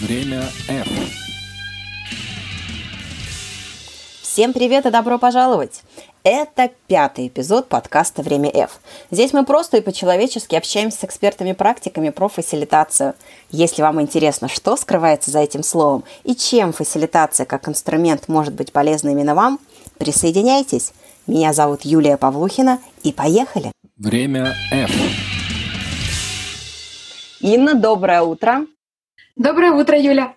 Время F. Всем привет и добро пожаловать! Это пятый эпизод подкаста «Время F». Здесь мы просто и по-человечески общаемся с экспертами-практиками про фасилитацию. Если вам интересно, что скрывается за этим словом и чем фасилитация как инструмент может быть полезна именно вам, присоединяйтесь. Меня зовут Юлия Павлухина и поехали! Время F. Инна, доброе утро! Доброе утро, Юля!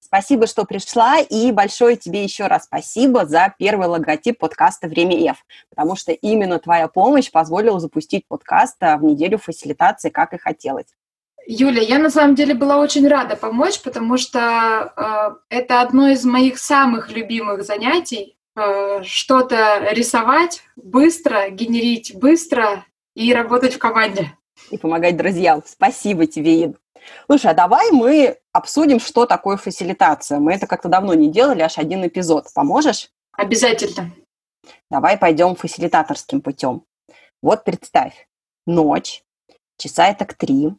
Спасибо, что пришла, и большое тебе еще раз спасибо за первый логотип подкаста «Время F», потому что именно твоя помощь позволила запустить подкаст а, в неделю фасилитации, как и хотелось. Юля, я на самом деле была очень рада помочь, потому что э, это одно из моих самых любимых занятий. Э, что-то рисовать быстро, генерить быстро и работать в команде. И помогать друзьям. Спасибо тебе, Ин. Слушай, а давай мы обсудим, что такое фасилитация. Мы это как-то давно не делали, аж один эпизод. Поможешь? Обязательно. Давай пойдем фасилитаторским путем. Вот представь, ночь, часа это к три,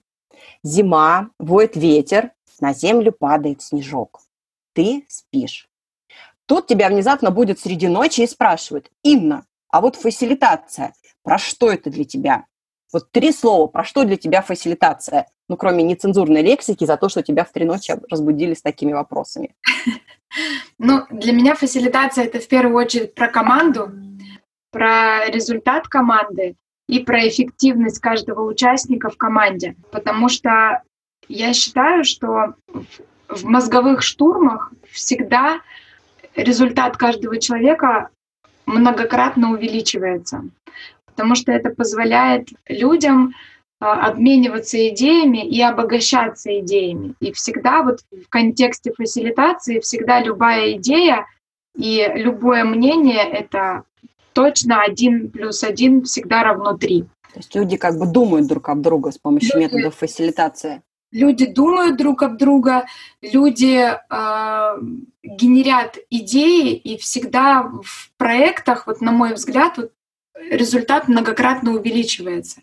зима, воет ветер, на землю падает снежок. Ты спишь. Тут тебя внезапно будет среди ночи и спрашивают, Инна, а вот фасилитация, про что это для тебя? Вот три слова, про что для тебя фасилитация? Ну, кроме нецензурной лексики, за то, что тебя в три ночи разбудили с такими вопросами. Ну, для меня фасилитация — это в первую очередь про команду, про результат команды и про эффективность каждого участника в команде. Потому что я считаю, что в мозговых штурмах всегда результат каждого человека многократно увеличивается потому что это позволяет людям а, обмениваться идеями и обогащаться идеями. И всегда вот в контексте фасилитации всегда любая идея и любое мнение — это точно один плюс один всегда равно три. То есть люди как бы думают друг об друга с помощью люди, методов фасилитации. Люди думают друг об друга, люди э, генерят идеи, и всегда в проектах, вот на мой взгляд, вот результат многократно увеличивается.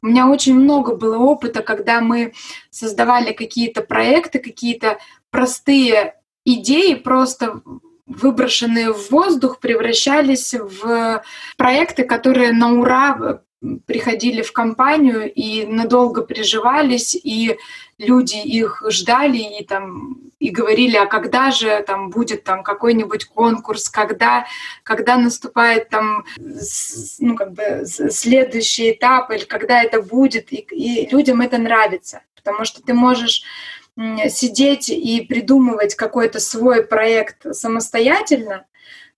У меня очень много было опыта, когда мы создавали какие-то проекты, какие-то простые идеи, просто выброшенные в воздух, превращались в проекты, которые на ура приходили в компанию и надолго приживались, и люди их ждали и там и говорили, а когда же там будет там какой-нибудь конкурс, когда, когда наступает там ну, как бы следующий этап, или когда это будет, и, и людям это нравится, потому что ты можешь сидеть и придумывать какой-то свой проект самостоятельно,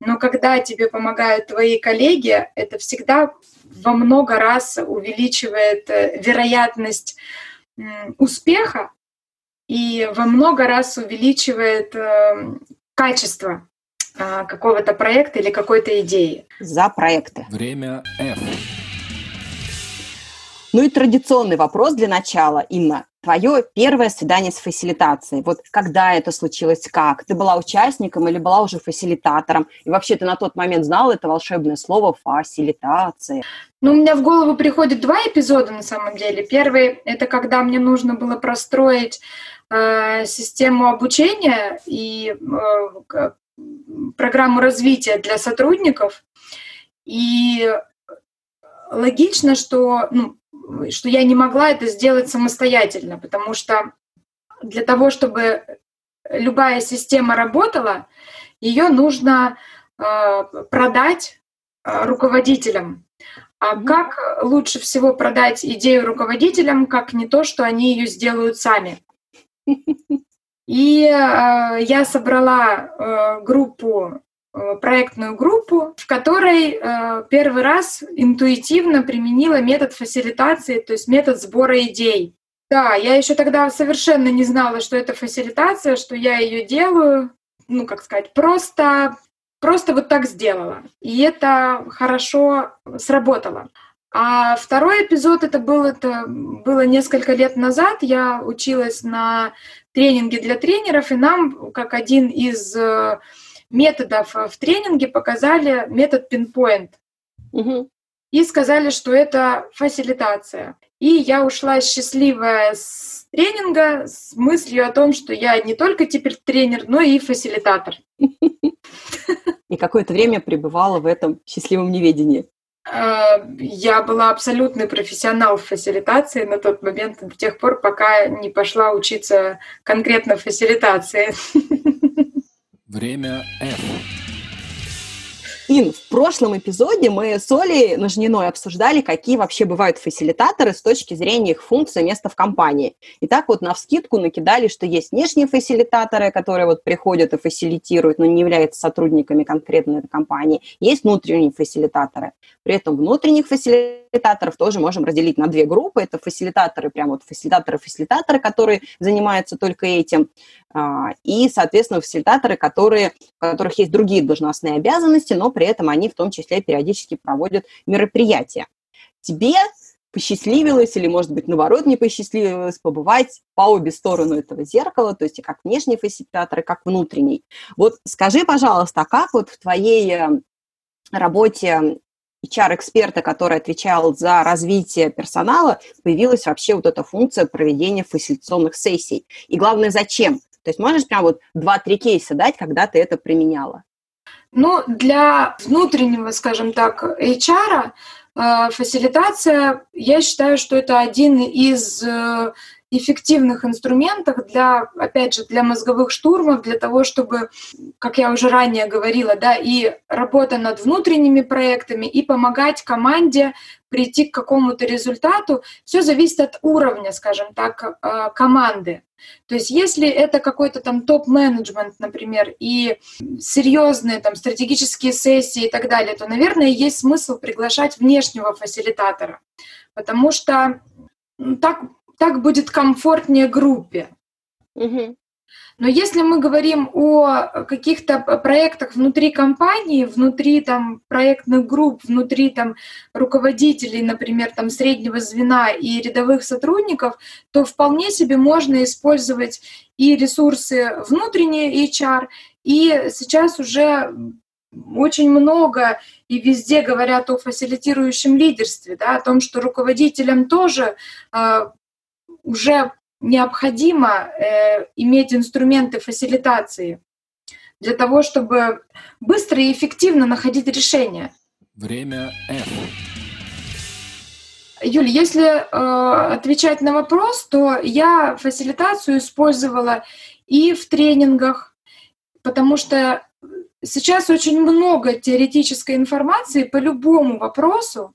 но когда тебе помогают твои коллеги, это всегда во много раз увеличивает э, вероятность успеха и во много раз увеличивает э, качество э, какого-то проекта или какой-то идеи. За проекты. Время F. Ну и традиционный вопрос для начала, Инна. Твое первое свидание с фасилитацией. Вот когда это случилось, как? Ты была участником или была уже фасилитатором? И вообще ты на тот момент знала это волшебное слово фасилитация? Ну, у меня в голову приходит два эпизода на самом деле. Первый — это когда мне нужно было простроить э, систему обучения и э, программу развития для сотрудников. И логично, что ну, что я не могла это сделать самостоятельно, потому что для того, чтобы любая система работала, ее нужно э, продать э, руководителям. А как лучше всего продать идею руководителям, как не то, что они ее сделают сами? И э, я собрала э, группу проектную группу, в которой э, первый раз интуитивно применила метод фасилитации, то есть метод сбора идей. Да, я еще тогда совершенно не знала, что это фасилитация, что я ее делаю, ну, как сказать, просто, просто вот так сделала. И это хорошо сработало. А второй эпизод это был это было несколько лет назад. Я училась на тренинге для тренеров, и нам, как один из э, методов э, в тренинге показали метод пинпоинт. Угу. И сказали, что это фасилитация. И я ушла счастливая с тренинга с мыслью о том, что я не только теперь тренер, но и фасилитатор. И какое-то время пребывала в этом счастливом неведении. Э, я была абсолютный профессионал в фасилитации на тот момент, до тех пор, пока не пошла учиться конкретно фасилитации. Время F. Ин, в прошлом эпизоде мы с Олей Нажниной обсуждали, какие вообще бывают фасилитаторы с точки зрения их функции места в компании. И так вот на вскидку накидали, что есть внешние фасилитаторы, которые вот приходят и фасилитируют, но не являются сотрудниками конкретной компании. Есть внутренние фасилитаторы. При этом внутренних фасилитаторов тоже можем разделить на две группы. Это фасилитаторы, прям вот фасилитаторы-фасилитаторы, которые занимаются только этим. А, и, соответственно, фасилитаторы, которые, у которых есть другие должностные обязанности, но при этом они в том числе периодически проводят мероприятия. Тебе посчастливилось или, может быть, наоборот, не посчастливилось побывать по обе стороны этого зеркала, то есть и как внешний фасилитатор, и как внутренний. Вот скажи, пожалуйста, а как вот в твоей э, работе HR-эксперта, который отвечал за развитие персонала, появилась вообще вот эта функция проведения фасилитационных сессий? И главное, зачем? То есть можешь прям вот два-три кейса дать, когда ты это применяла? Ну, для внутреннего, скажем так, HR э, фасилитация, я считаю, что это один из э, эффективных инструментах для, опять же, для мозговых штурмов, для того, чтобы, как я уже ранее говорила, да, и работа над внутренними проектами, и помогать команде прийти к какому-то результату. Все зависит от уровня, скажем так, э, команды. То есть если это какой-то там топ-менеджмент, например, и серьезные там стратегические сессии и так далее, то, наверное, есть смысл приглашать внешнего фасилитатора, потому что так, так будет комфортнее группе. Угу. Но если мы говорим о каких-то проектах внутри компании, внутри там проектных групп, внутри там руководителей, например, там среднего звена и рядовых сотрудников, то вполне себе можно использовать и ресурсы внутренние HR, и сейчас уже очень много и везде говорят о фасилитирующем лидерстве, да, о том, что руководителям тоже э, уже необходимо э, иметь инструменты фасилитации для того, чтобы быстро и эффективно находить решения. Время F. Юль, если э, отвечать на вопрос, то я фасилитацию использовала и в тренингах, потому что сейчас очень много теоретической информации по любому вопросу,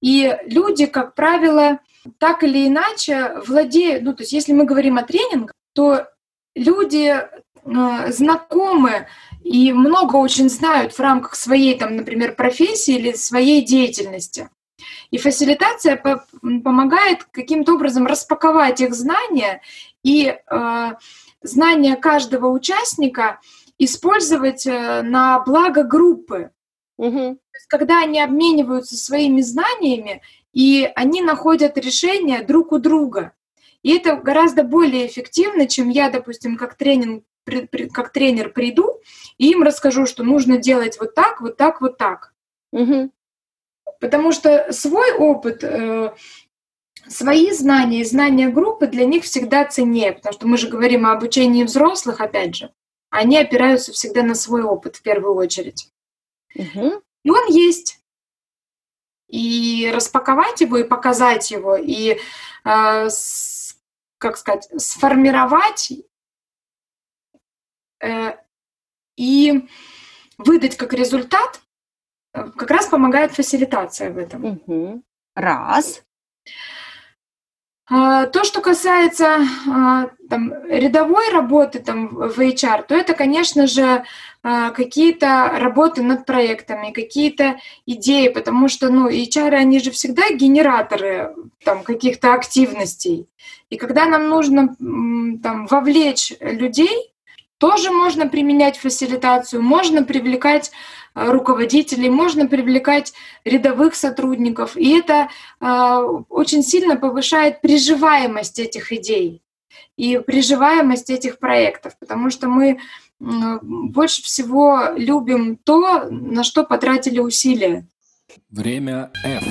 и люди, как правило, так или иначе владеют, ну, то есть если мы говорим о тренингах, то люди э, знакомы и много очень знают в рамках своей, там, например, профессии или своей деятельности. И фасилитация по помогает каким-то образом распаковать их знания и э, знания каждого участника использовать э, на благо группы. Угу. То есть, когда они обмениваются своими знаниями, и они находят решение друг у друга. И это гораздо более эффективно, чем я, допустим, как, тренинг, как тренер приду и им расскажу, что нужно делать вот так, вот так, вот так. Угу. Потому что свой опыт, э, свои знания и знания группы для них всегда ценнее, потому что мы же говорим о обучении взрослых, опять же. Они опираются всегда на свой опыт в первую очередь. Угу. И он есть и распаковать его, и показать его, и, э, с, как сказать, сформировать э, и выдать как результат, э, как раз помогает фасилитация в этом. Угу. Раз. А, то, что касается а, там, рядовой работы там, в HR, то это, конечно же, а, какие-то работы над проектами, какие-то идеи, потому что ну, HR, они же всегда генераторы там, каких-то активностей. И когда нам нужно там, вовлечь людей, тоже можно применять фасилитацию, можно привлекать руководителей, можно привлекать рядовых сотрудников. И это э, очень сильно повышает приживаемость этих идей и приживаемость этих проектов, потому что мы больше всего любим то, на что потратили усилия. Время F.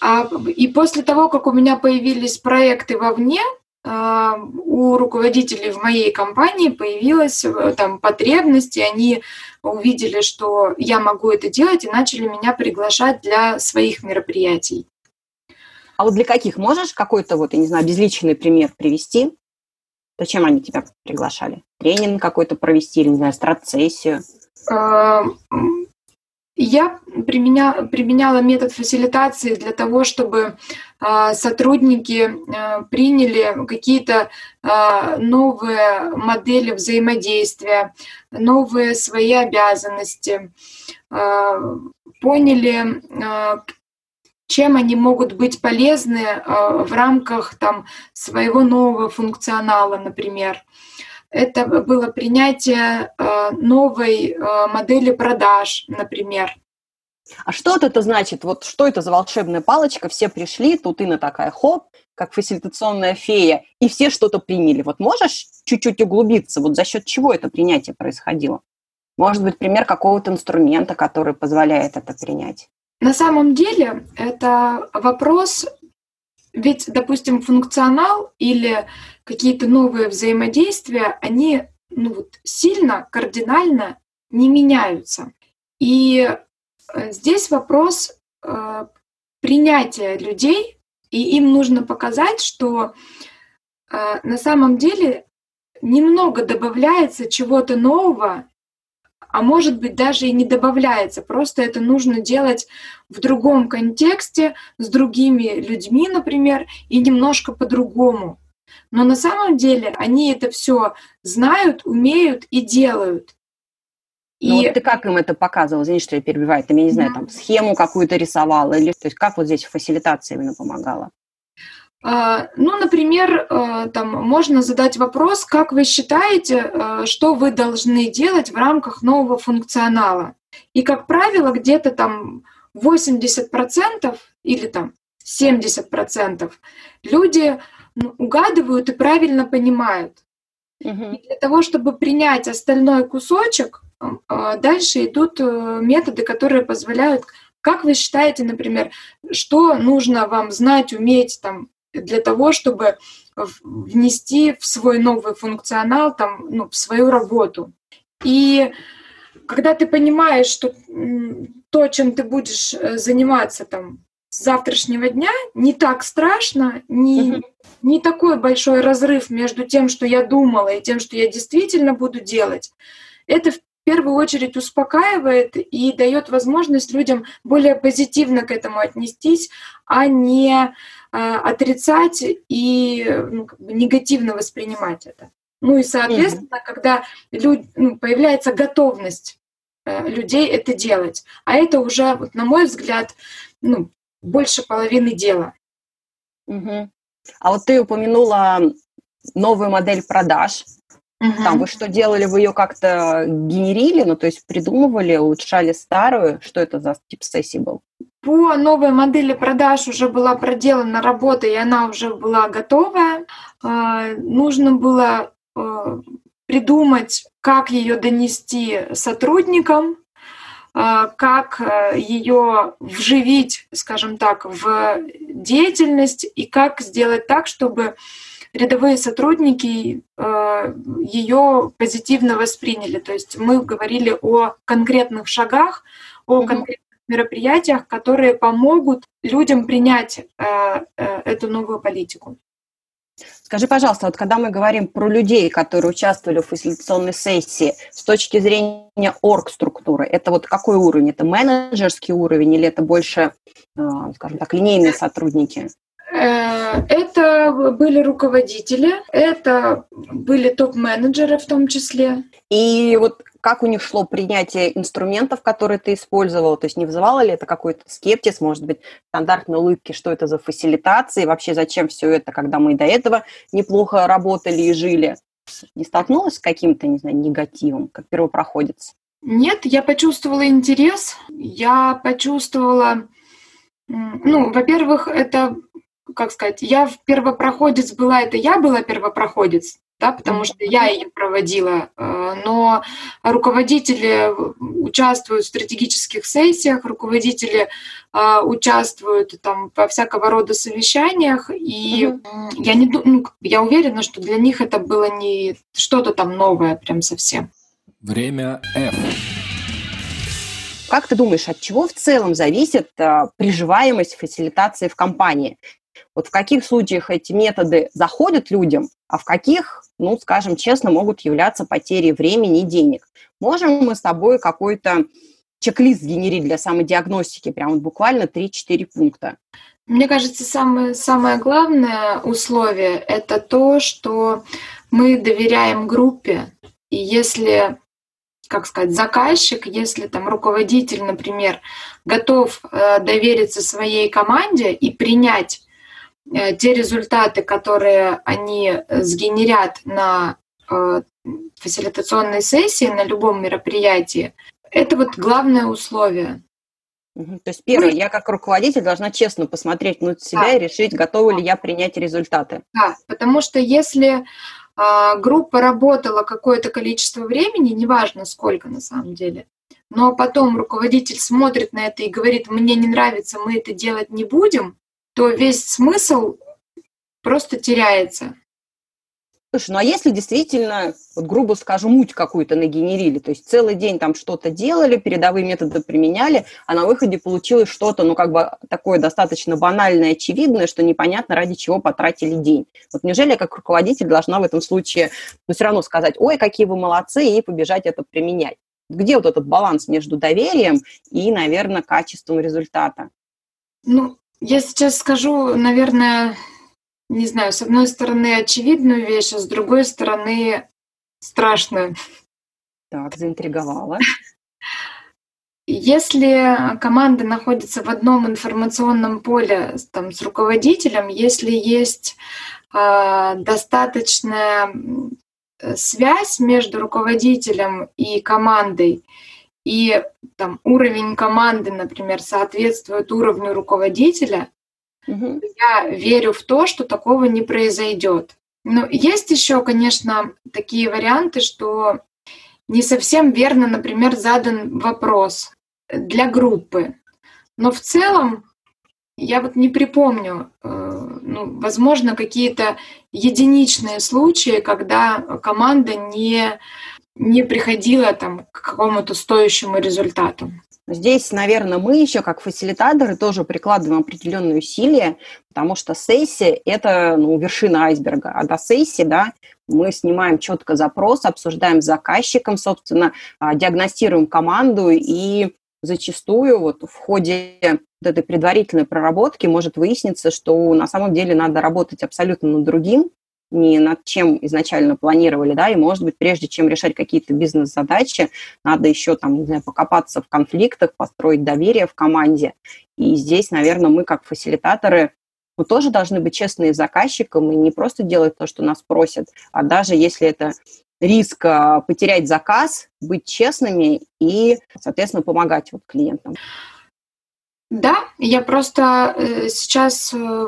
А, и после того, как у меня появились проекты вовне, у руководителей в моей компании появилась э, там потребность, и они увидели, что я могу это делать, и начали меня приглашать для своих мероприятий. А вот для каких? Можешь какой-то, вот, я не знаю, обезличенный пример привести? Зачем они тебя приглашали? Тренинг какой-то провести или, не знаю, страт-сессию? Я применяла, применяла метод фасилитации для того, чтобы э, сотрудники э, приняли какие-то э, новые модели взаимодействия, новые свои обязанности, поняли, чем они могут быть полезны в рамках там, своего нового функционала, например это было принятие э, новой э, модели продаж, например. А что это значит? Вот что это за волшебная палочка? Все пришли, тут Инна такая, хоп, как фасилитационная фея, и все что-то приняли. Вот можешь чуть-чуть углубиться? Вот за счет чего это принятие происходило? Может быть, пример какого-то инструмента, который позволяет это принять? На самом деле это вопрос, ведь, допустим, функционал или какие-то новые взаимодействия, они ну, вот, сильно, кардинально не меняются. И э, здесь вопрос э, принятия людей, и им нужно показать, что э, на самом деле немного добавляется чего-то нового, а может быть даже и не добавляется. Просто это нужно делать в другом контексте, с другими людьми, например, и немножко по-другому. Но на самом деле они это все знают, умеют и делают. И... Ну, вот ты как им это показывал? Извини, что я перебиваю. Ты, я не знаю, там, схему какую-то рисовала? Или, то есть как вот здесь фасилитация именно помогала? А, ну, например, а, там можно задать вопрос, как вы считаете, а, что вы должны делать в рамках нового функционала? И, как правило, где-то там 80% или там 70% люди угадывают и правильно понимают. Угу. И для того, чтобы принять остальной кусочек, а, дальше идут э, методы, которые позволяют, как вы считаете, например, что нужно вам знать, уметь там, для того, чтобы внести в свой новый функционал, там, ну, в свою работу. И когда ты понимаешь, что то, чем ты будешь э, заниматься там с завтрашнего дня, не так страшно, не, не такой большой разрыв между тем, что я думала, и тем, что я действительно буду делать, это первую очередь успокаивает и дает возможность людям более позитивно к этому отнестись, а не э, отрицать и ну, как бы негативно воспринимать это. Ну и, соответственно, mm-hmm. когда люд, ну, появляется готовность э, людей это делать, а это уже, вот, на мой взгляд, ну, больше половины дела. Угу. А вот ты упомянула новую модель продаж. Угу. Там вы что делали? Вы ее как-то генерили, ну то есть придумывали, улучшали старую? Что это за тип сессии был? По новой модели продаж уже была проделана работа, и она уже была готовая. А, нужно было а, придумать, как ее донести сотрудникам, а, как э, ее вживить, скажем так, в деятельность и как сделать так, чтобы рядовые сотрудники э, ее позитивно восприняли. То есть мы говорили о конкретных шагах, о конкретных мероприятиях, которые помогут людям принять э, эту новую политику. Скажи, пожалуйста, вот когда мы говорим про людей, которые участвовали в фасилитационной сессии, с точки зрения орг-структуры, это вот какой уровень? Это менеджерский уровень или это больше, э, скажем так, линейные сотрудники? Это были руководители, это были топ-менеджеры в том числе. И вот как у них шло принятие инструментов, которые ты использовала? То есть не вызывало ли это какой-то скептиз, может быть, стандартные улыбки, что это за фасилитации, вообще зачем все это, когда мы до этого неплохо работали и жили? Не столкнулась с каким-то, не знаю, негативом, как первопроходец? Нет, я почувствовала интерес, я почувствовала, ну, во-первых, это, как сказать, я в первопроходец была, это я была первопроходец, да, потому что я ее проводила, э, но руководители участвуют в стратегических сессиях, руководители э, участвуют там во всякого рода совещаниях, и mm-hmm. я не ну, я уверена, что для них это было не что-то там новое прям совсем. Время F. Как ты думаешь, от чего в целом зависит а, приживаемость фасилитации в компании? Вот в каких случаях эти методы заходят людям, а в каких, ну, скажем честно, могут являться потерей времени и денег. Можем мы с тобой какой-то чек-лист генерить для самодиагностики, прям буквально 3-4 пункта? Мне кажется, самое, самое главное условие – это то, что мы доверяем группе, и если как сказать, заказчик, если там руководитель, например, готов э, довериться своей команде и принять те результаты, которые они сгенерят на э, фасилитационной сессии, на любом мероприятии, это вот главное условие. То есть первое, я как руководитель должна честно посмотреть внутрь себя да. и решить, готова ли я принять результаты. Да, потому что если а, группа работала какое-то количество времени, неважно сколько на самом деле, но потом руководитель смотрит на это и говорит, мне не нравится, мы это делать не будем, то весь смысл просто теряется. Слушай, ну а если действительно, вот грубо скажу, муть какую-то нагенерили, то есть целый день там что-то делали, передовые методы применяли, а на выходе получилось что-то, ну как бы такое достаточно банальное, очевидное, что непонятно, ради чего потратили день. Вот неужели я как руководитель должна в этом случае, ну все равно сказать, ой, какие вы молодцы, и побежать это применять? Где вот этот баланс между доверием и, наверное, качеством результата? Ну, я сейчас скажу, наверное, не знаю, с одной стороны очевидную вещь, а с другой стороны страшную. Так, заинтриговала. Если команда находится в одном информационном поле там, с руководителем, если есть э, достаточная связь между руководителем и командой, и там уровень команды, например, соответствует уровню руководителя, угу. я верю в то, что такого не произойдет. Но есть еще, конечно, такие варианты, что не совсем верно, например, задан вопрос для группы. Но в целом я вот не припомню, э, ну, возможно, какие-то единичные случаи, когда команда не не приходила там к какому-то стоящему результату. Здесь, наверное, мы еще как фасилитаторы тоже прикладываем определенные усилия, потому что сессия – это ну, вершина айсберга. А до сессии да, мы снимаем четко запрос, обсуждаем с заказчиком, собственно, а, диагностируем команду и зачастую вот в ходе вот этой предварительной проработки может выясниться, что на самом деле надо работать абсолютно над другим, не над чем изначально планировали, да, и, может быть, прежде чем решать какие-то бизнес-задачи, надо еще там, не знаю, покопаться в конфликтах, построить доверие в команде. И здесь, наверное, мы как фасилитаторы мы тоже должны быть честны с заказчиком и не просто делать то, что нас просят, а даже если это риск а, потерять заказ, быть честными и, соответственно, помогать вот клиентам. Да, я просто э, сейчас э,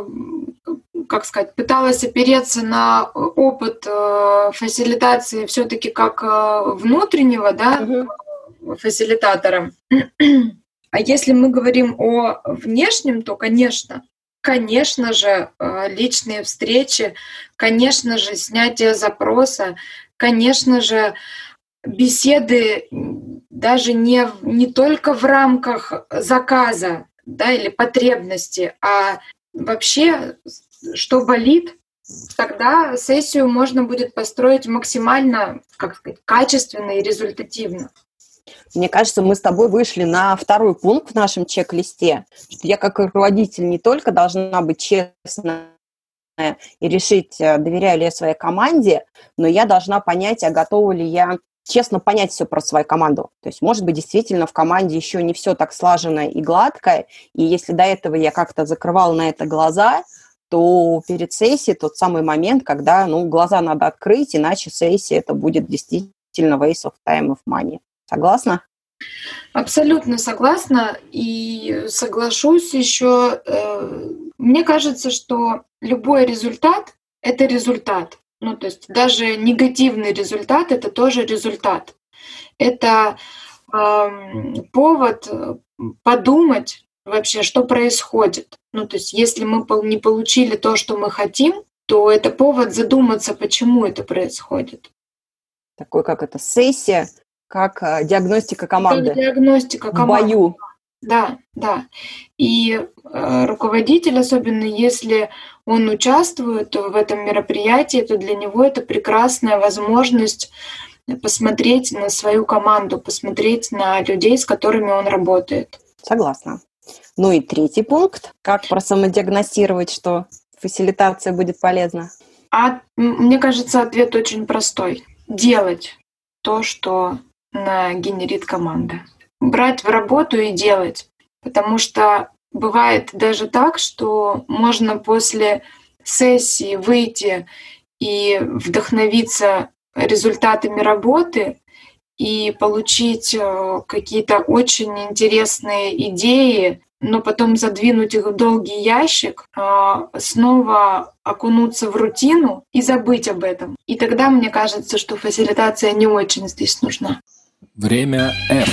как сказать, пыталась опереться на опыт э, фасилитации все-таки как внутреннего, да, угу. фасилитатора. А если мы говорим о внешнем, то, конечно, конечно же, личные встречи, конечно же, снятие запроса, конечно же, беседы даже не, не только в рамках заказа да, или потребности, а вообще что болит, тогда сессию можно будет построить максимально, как сказать, качественно и результативно. Мне кажется, мы с тобой вышли на второй пункт в нашем чек-листе, что я как руководитель не только должна быть честна и решить, э, доверяю ли я своей команде, но я должна понять, а готова ли я честно понять все про свою команду. То есть, может быть, действительно в команде еще не все так слажено и гладко, и если до этого я как-то закрывала на это глаза – то перед сессией тот самый момент, когда ну, глаза надо открыть, иначе сессия это будет действительно waste of time of money. Согласна? Абсолютно согласна и соглашусь еще. Э, мне кажется, что любой результат – это результат. Ну, то есть даже негативный результат это тоже результат. Это э, повод подумать вообще, что происходит. Ну, то есть если мы не получили то, что мы хотим, то это повод задуматься, почему это происходит. Такой, как это, сессия, как э, диагностика команды. Как диагностика команды. В бою. Да, да. И э, руководитель, особенно если он участвует в этом мероприятии, то для него это прекрасная возможность посмотреть на свою команду, посмотреть на людей, с которыми он работает. Согласна. Ну и третий пункт. Как просамодиагностировать, что фасилитация будет полезна? А мне кажется, ответ очень простой. Делать то, что генерит команда. Брать в работу и делать. Потому что бывает даже так, что можно после сессии выйти и вдохновиться результатами работы и получить э, какие-то очень интересные идеи, но потом задвинуть их в долгий ящик, а, снова окунуться в рутину и забыть об этом. И тогда мне кажется, что фасилитация не очень здесь нужна. Время F.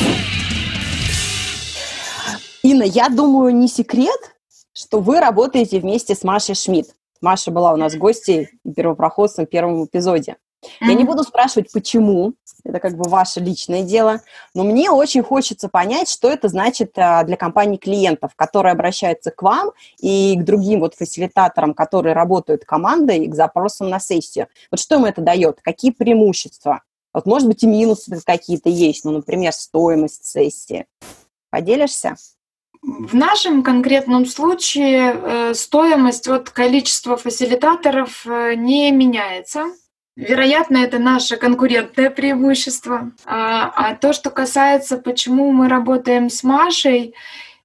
Инна, я думаю, не секрет, что вы работаете вместе с Машей Шмидт. Маша была у нас гостьей и первопроходцем в первом эпизоде. Я не буду спрашивать, почему, это как бы ваше личное дело, но мне очень хочется понять, что это значит а, для компании клиентов, которые обращаются к вам и к другим вот фасилитаторам, которые работают командой и к запросам на сессию. Вот что им это дает? Какие преимущества? Вот, может быть, и минусы какие-то есть, ну, например, стоимость сессии. Поделишься? В нашем конкретном случае э, стоимость от количества фасилитаторов э, не меняется. Вероятно, это наше конкурентное преимущество. А, а то, что касается, почему мы работаем с Машей,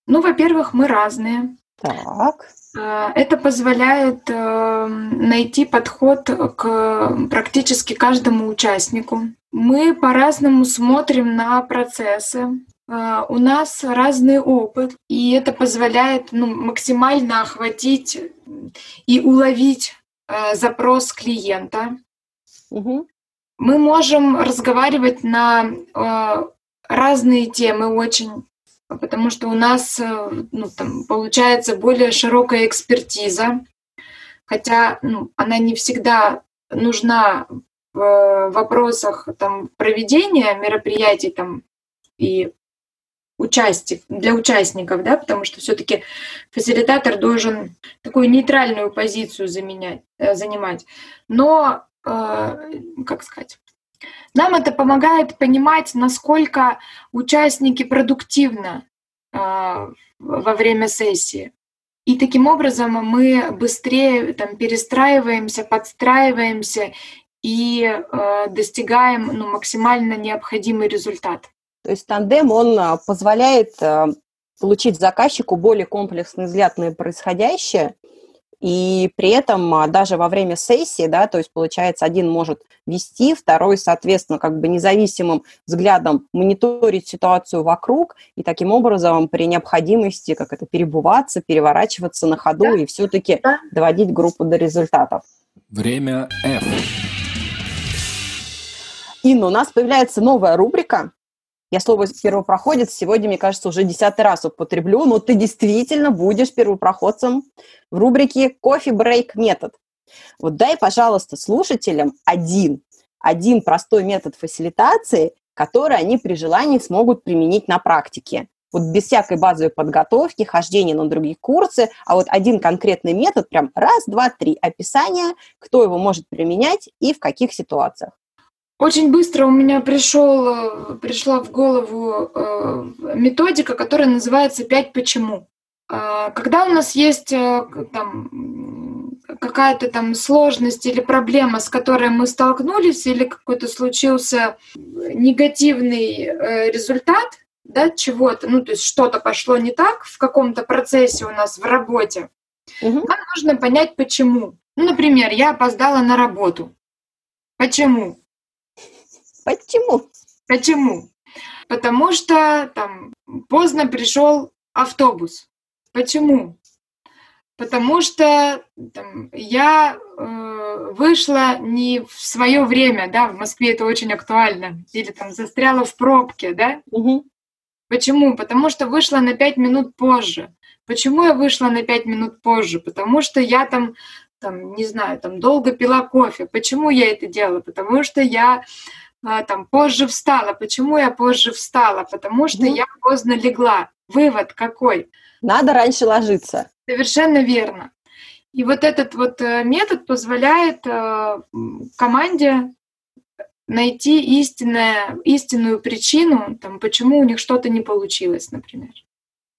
ну, во-первых, мы разные. Так. А, это позволяет э, найти подход к практически каждому участнику. Мы по-разному смотрим на процессы. А, у нас разный опыт, и это позволяет ну, максимально охватить и уловить э, запрос клиента. Угу. Мы можем разговаривать на э, разные темы очень, потому что у нас э, ну, там, получается более широкая экспертиза, хотя ну, она не всегда нужна в вопросах там, проведения мероприятий там, и участник, для участников, да, потому что все-таки фасилитатор должен такую нейтральную позицию заменять, э, занимать. Но Э, как сказать, нам это помогает понимать, насколько участники продуктивны э, во время сессии. И таким образом мы быстрее там, перестраиваемся, подстраиваемся и э, достигаем ну, максимально необходимый результат. То есть тандем, он позволяет получить заказчику более комплексный взгляд на происходящее, и при этом а, даже во время сессии, да, то есть получается, один может вести, второй, соответственно, как бы независимым взглядом мониторить ситуацию вокруг и таким образом при необходимости как это перебываться, переворачиваться на ходу да. и все-таки да. доводить группу до результатов. Время F. Инна, у нас появляется новая рубрика я слово первопроходец сегодня, мне кажется, уже десятый раз употреблю, но ты действительно будешь первопроходцем в рубрике «Кофе-брейк метод». Вот дай, пожалуйста, слушателям один, один простой метод фасилитации, который они при желании смогут применить на практике. Вот без всякой базовой подготовки, хождения на другие курсы, а вот один конкретный метод, прям раз, два, три, описание, кто его может применять и в каких ситуациях. Очень быстро у меня пришел, э, пришла в голову э, методика, которая называется «Пять почему». А, когда у нас есть э, там, какая-то там сложность или проблема, с которой мы столкнулись, или какой-то случился негативный результат да, чего-то, ну, то есть что-то пошло не так в каком-то процессе у нас в работе, угу. нам нужно понять, почему. Ну, например, я опоздала на работу. Почему? Почему? Почему? Потому что там поздно пришел автобус. Почему? Потому что там, я э, вышла не в свое время, да, в Москве это очень актуально, или там застряла в пробке, да. Угу. Почему? Потому что вышла на пять минут позже. Почему я вышла на пять минут позже? Потому что я там, там, не знаю, там долго пила кофе. Почему я это делала? Потому что я там позже встала. Почему я позже встала? Потому что Мгм. я поздно легла. Вывод какой? Надо раньше ложиться. Совершенно верно. И вот этот вот э, метод позволяет э, команде найти истинное, истинную причину, там, почему у них что-то не получилось, например.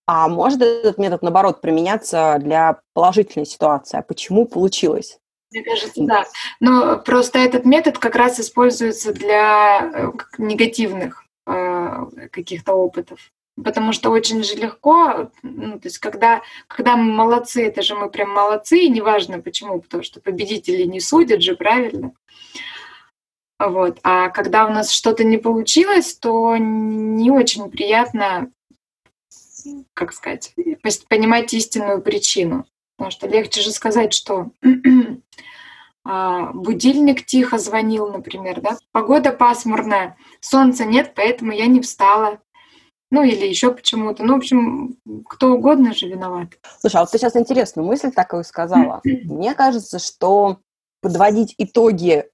А может этот метод, наоборот, применяться для положительной ситуации? А почему получилось? Мне кажется, да. Но просто этот метод как раз используется для э, негативных э, каких-то опытов. Потому что очень же легко, ну, то есть когда, когда мы молодцы, это же мы прям молодцы, и неважно почему, потому что победители не судят же, правильно? Вот. А когда у нас что-то не получилось, то не очень приятно, как сказать, понимать истинную причину. Потому что легче же сказать, что а, будильник тихо звонил, например, да, погода пасмурная, солнца нет, поэтому я не встала. Ну, или еще почему-то. Ну, в общем, кто угодно же виноват. Слушай, а вот ты сейчас интересную мысль такую сказала. Мне кажется, что подводить итоги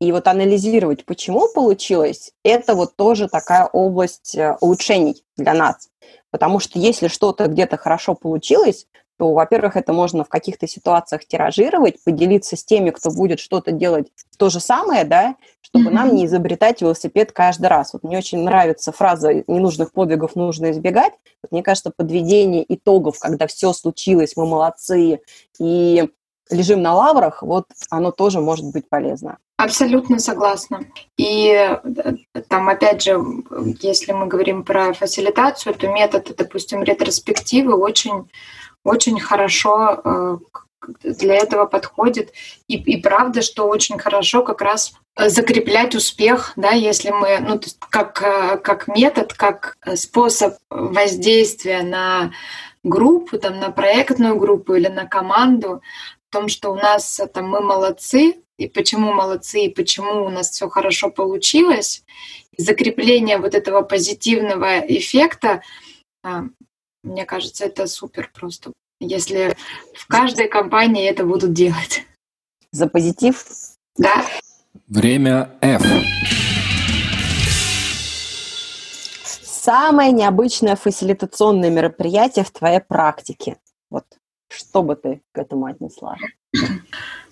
и вот анализировать, почему получилось, это вот тоже такая область э, улучшений для нас. Потому что если что-то где-то хорошо получилось, то, во-первых, это можно в каких-то ситуациях тиражировать, поделиться с теми, кто будет что-то делать то же самое, да, чтобы нам Мгм. не изобретать велосипед каждый раз. Вот мне очень нравится фраза «ненужных подвигов нужно избегать». Вот мне кажется, подведение итогов, когда все случилось, мы молодцы, и лежим на лаврах, вот оно тоже может быть полезно. Абсолютно согласна. И э, там, опять же, если мы говорим про фасилитацию, то метод, допустим, ретроспективы очень, очень хорошо э, для этого подходит. И, и правда, что очень хорошо как раз э, закреплять успех, да, если мы, ну, как, э, как метод, как способ воздействия на группу, там, на проектную группу или на команду, в том, что у нас там мы молодцы, и почему молодцы, и почему у нас все хорошо получилось, закрепление вот этого позитивного эффекта, а, мне кажется, это супер просто. Если в каждой компании это будут делать. За позитив Да, Время F. самое необычное фасилитационное мероприятие в твоей практике. Вот что бы ты к этому отнесла?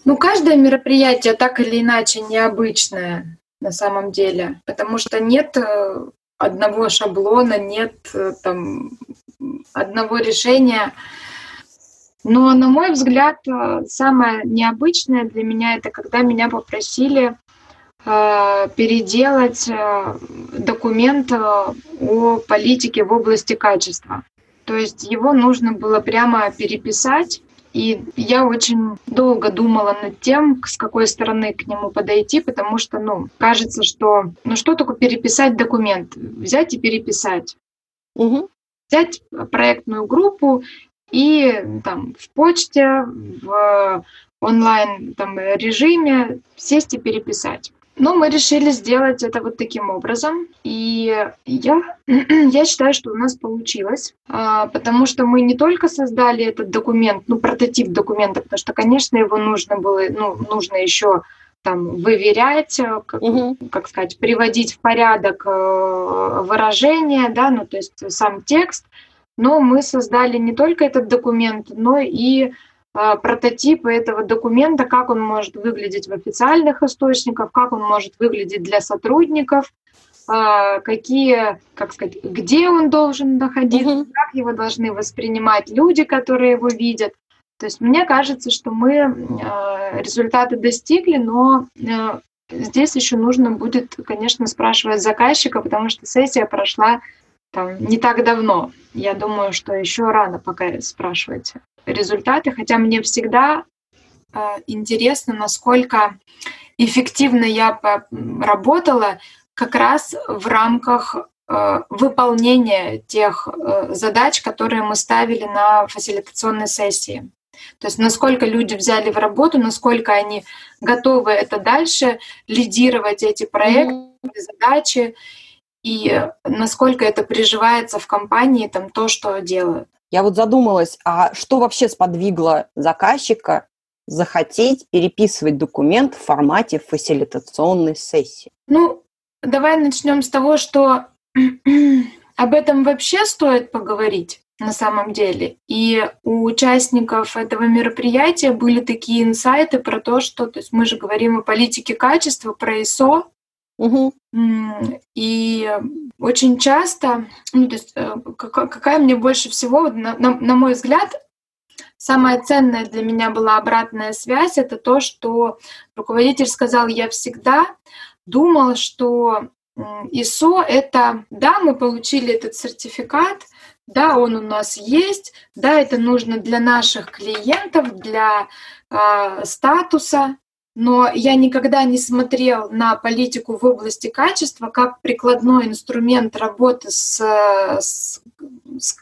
Ну, каждое мероприятие так или иначе необычное на самом деле, потому что нет э, одного шаблона, нет э, там одного решения. Но, на мой взгляд, э, самое необычное для меня это когда меня попросили э, переделать документ о политике в области качества. То есть его нужно было прямо переписать, и я очень долго думала над тем, с какой стороны к нему подойти, потому что, ну, кажется, что, ну, что такое переписать документ? Взять и переписать. Мгм. Взять проектную группу и там в почте, в онлайн там, режиме сесть и переписать. Но мы решили сделать это вот таким образом. И я, я считаю, что у нас получилось, а, потому что мы не только создали этот документ, ну, прототип документа, потому что, конечно, его нужно было, ну, нужно еще там выверять, э, как, Мгм. как сказать, приводить в порядок э, выражения, да, ну, то есть сам текст. Но мы создали не только этот документ, но и прототипы этого документа, как он может выглядеть в официальных источниках, как он может выглядеть для сотрудников, э, какие, как сказать, где он должен находиться, как его должны воспринимать люди, которые его видят. То есть мне кажется, что мы э, результаты достигли, но э, здесь еще нужно будет, конечно, спрашивать заказчика, потому что сессия прошла там, не так давно. Я думаю, что еще рано пока спрашивать результаты, хотя мне всегда э, интересно, насколько эффективно я работала как раз в рамках э, выполнения тех э, задач, которые мы ставили на фасилитационной сессии. То есть насколько люди взяли в работу, насколько они готовы это дальше лидировать эти проекты, задачи, и насколько это приживается в компании, там то, что делают. Я вот задумалась, а что вообще сподвигло заказчика захотеть переписывать документ в формате фасилитационной сессии? Ну, давай начнем с того, что об этом вообще стоит поговорить на самом деле. И у участников этого мероприятия были такие инсайты про то, что то есть мы же говорим о политике качества, про ISO. Угу. И очень часто, ну, то есть, э, какая мне больше всего, на, на, на мой взгляд, самая ценная для меня была обратная связь, это то, что руководитель сказал, я всегда думал, что ISO — это, да, мы получили этот сертификат, да, он у нас есть, да, это нужно для наших клиентов, для э, статуса, но я никогда не смотрел на политику в области качества как прикладной инструмент работы с, с, с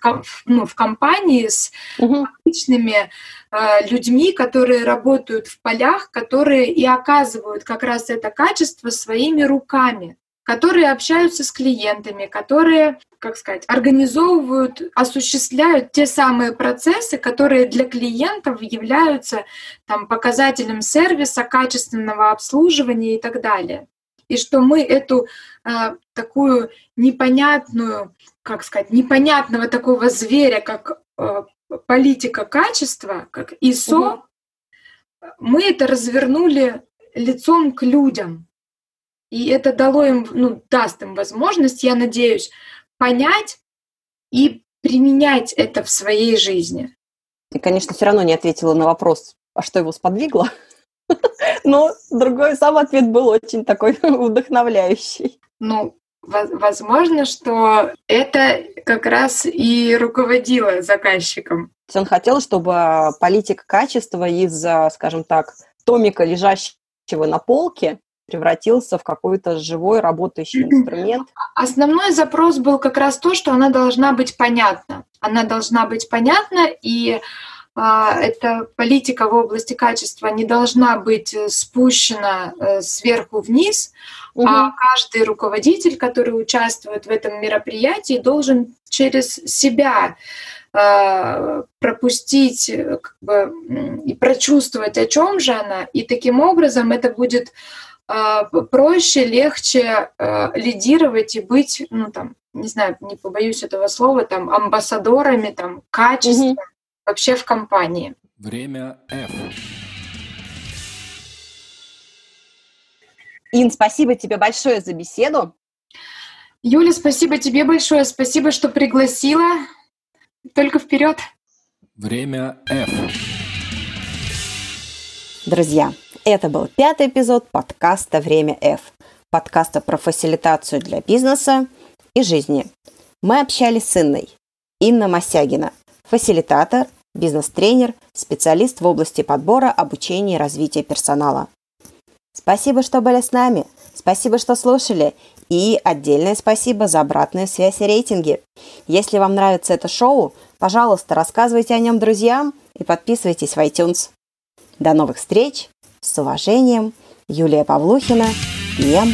ну, в компании с угу. обычными э, людьми, которые работают в полях, которые и оказывают как раз это качество своими руками которые общаются с клиентами, которые, как сказать, организовывают, осуществляют те самые процессы, которые для клиентов являются там, показателем сервиса, качественного обслуживания и так далее. И что мы эту э, такую непонятную, как сказать, непонятного такого зверя, как э, политика качества, как ИСО, угу. мы это развернули лицом к людям. И это дало им, ну, даст им возможность, я надеюсь, понять и применять это в своей жизни. И, конечно, все равно не ответила на вопрос, а что его сподвигло. Но другой сам ответ был очень такой вдохновляющий. Ну, возможно, что это как раз и руководило заказчиком. То есть он хотел, чтобы политика качества из, скажем так, томика, лежащего на полке, превратился в какой-то живой работающий инструмент. Основной запрос был как раз то, что она должна быть понятна. Она должна быть понятна, и а, эта политика в области качества не должна быть э, спущена э, сверху вниз, угу. а каждый руководитель, который участвует в этом мероприятии, должен через себя а, пропустить как бы, и прочувствовать, о чем же она, и таким образом это будет а, проще, легче э, лидировать и быть, ну там, не знаю, не побоюсь этого слова, там, амбассадорами, там, качества угу. вообще в компании. Время F. Ин, спасибо тебе большое за беседу. Юля, спасибо тебе большое, спасибо, что пригласила. Только вперед. Время F. Друзья, это был пятый эпизод подкаста «Время F», подкаста про фасилитацию для бизнеса и жизни. Мы общались с Инной. Инна Мосягина, фасилитатор, бизнес-тренер, специалист в области подбора, обучения и развития персонала. Спасибо, что были с нами. Спасибо, что слушали. И отдельное спасибо за обратную связь и рейтинги. Если вам нравится это шоу, пожалуйста, рассказывайте о нем друзьям и подписывайтесь в iTunes. До новых встреч! С уважением, Юлия Павлухина, ПМ,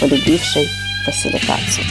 полюбивший фасилитацию.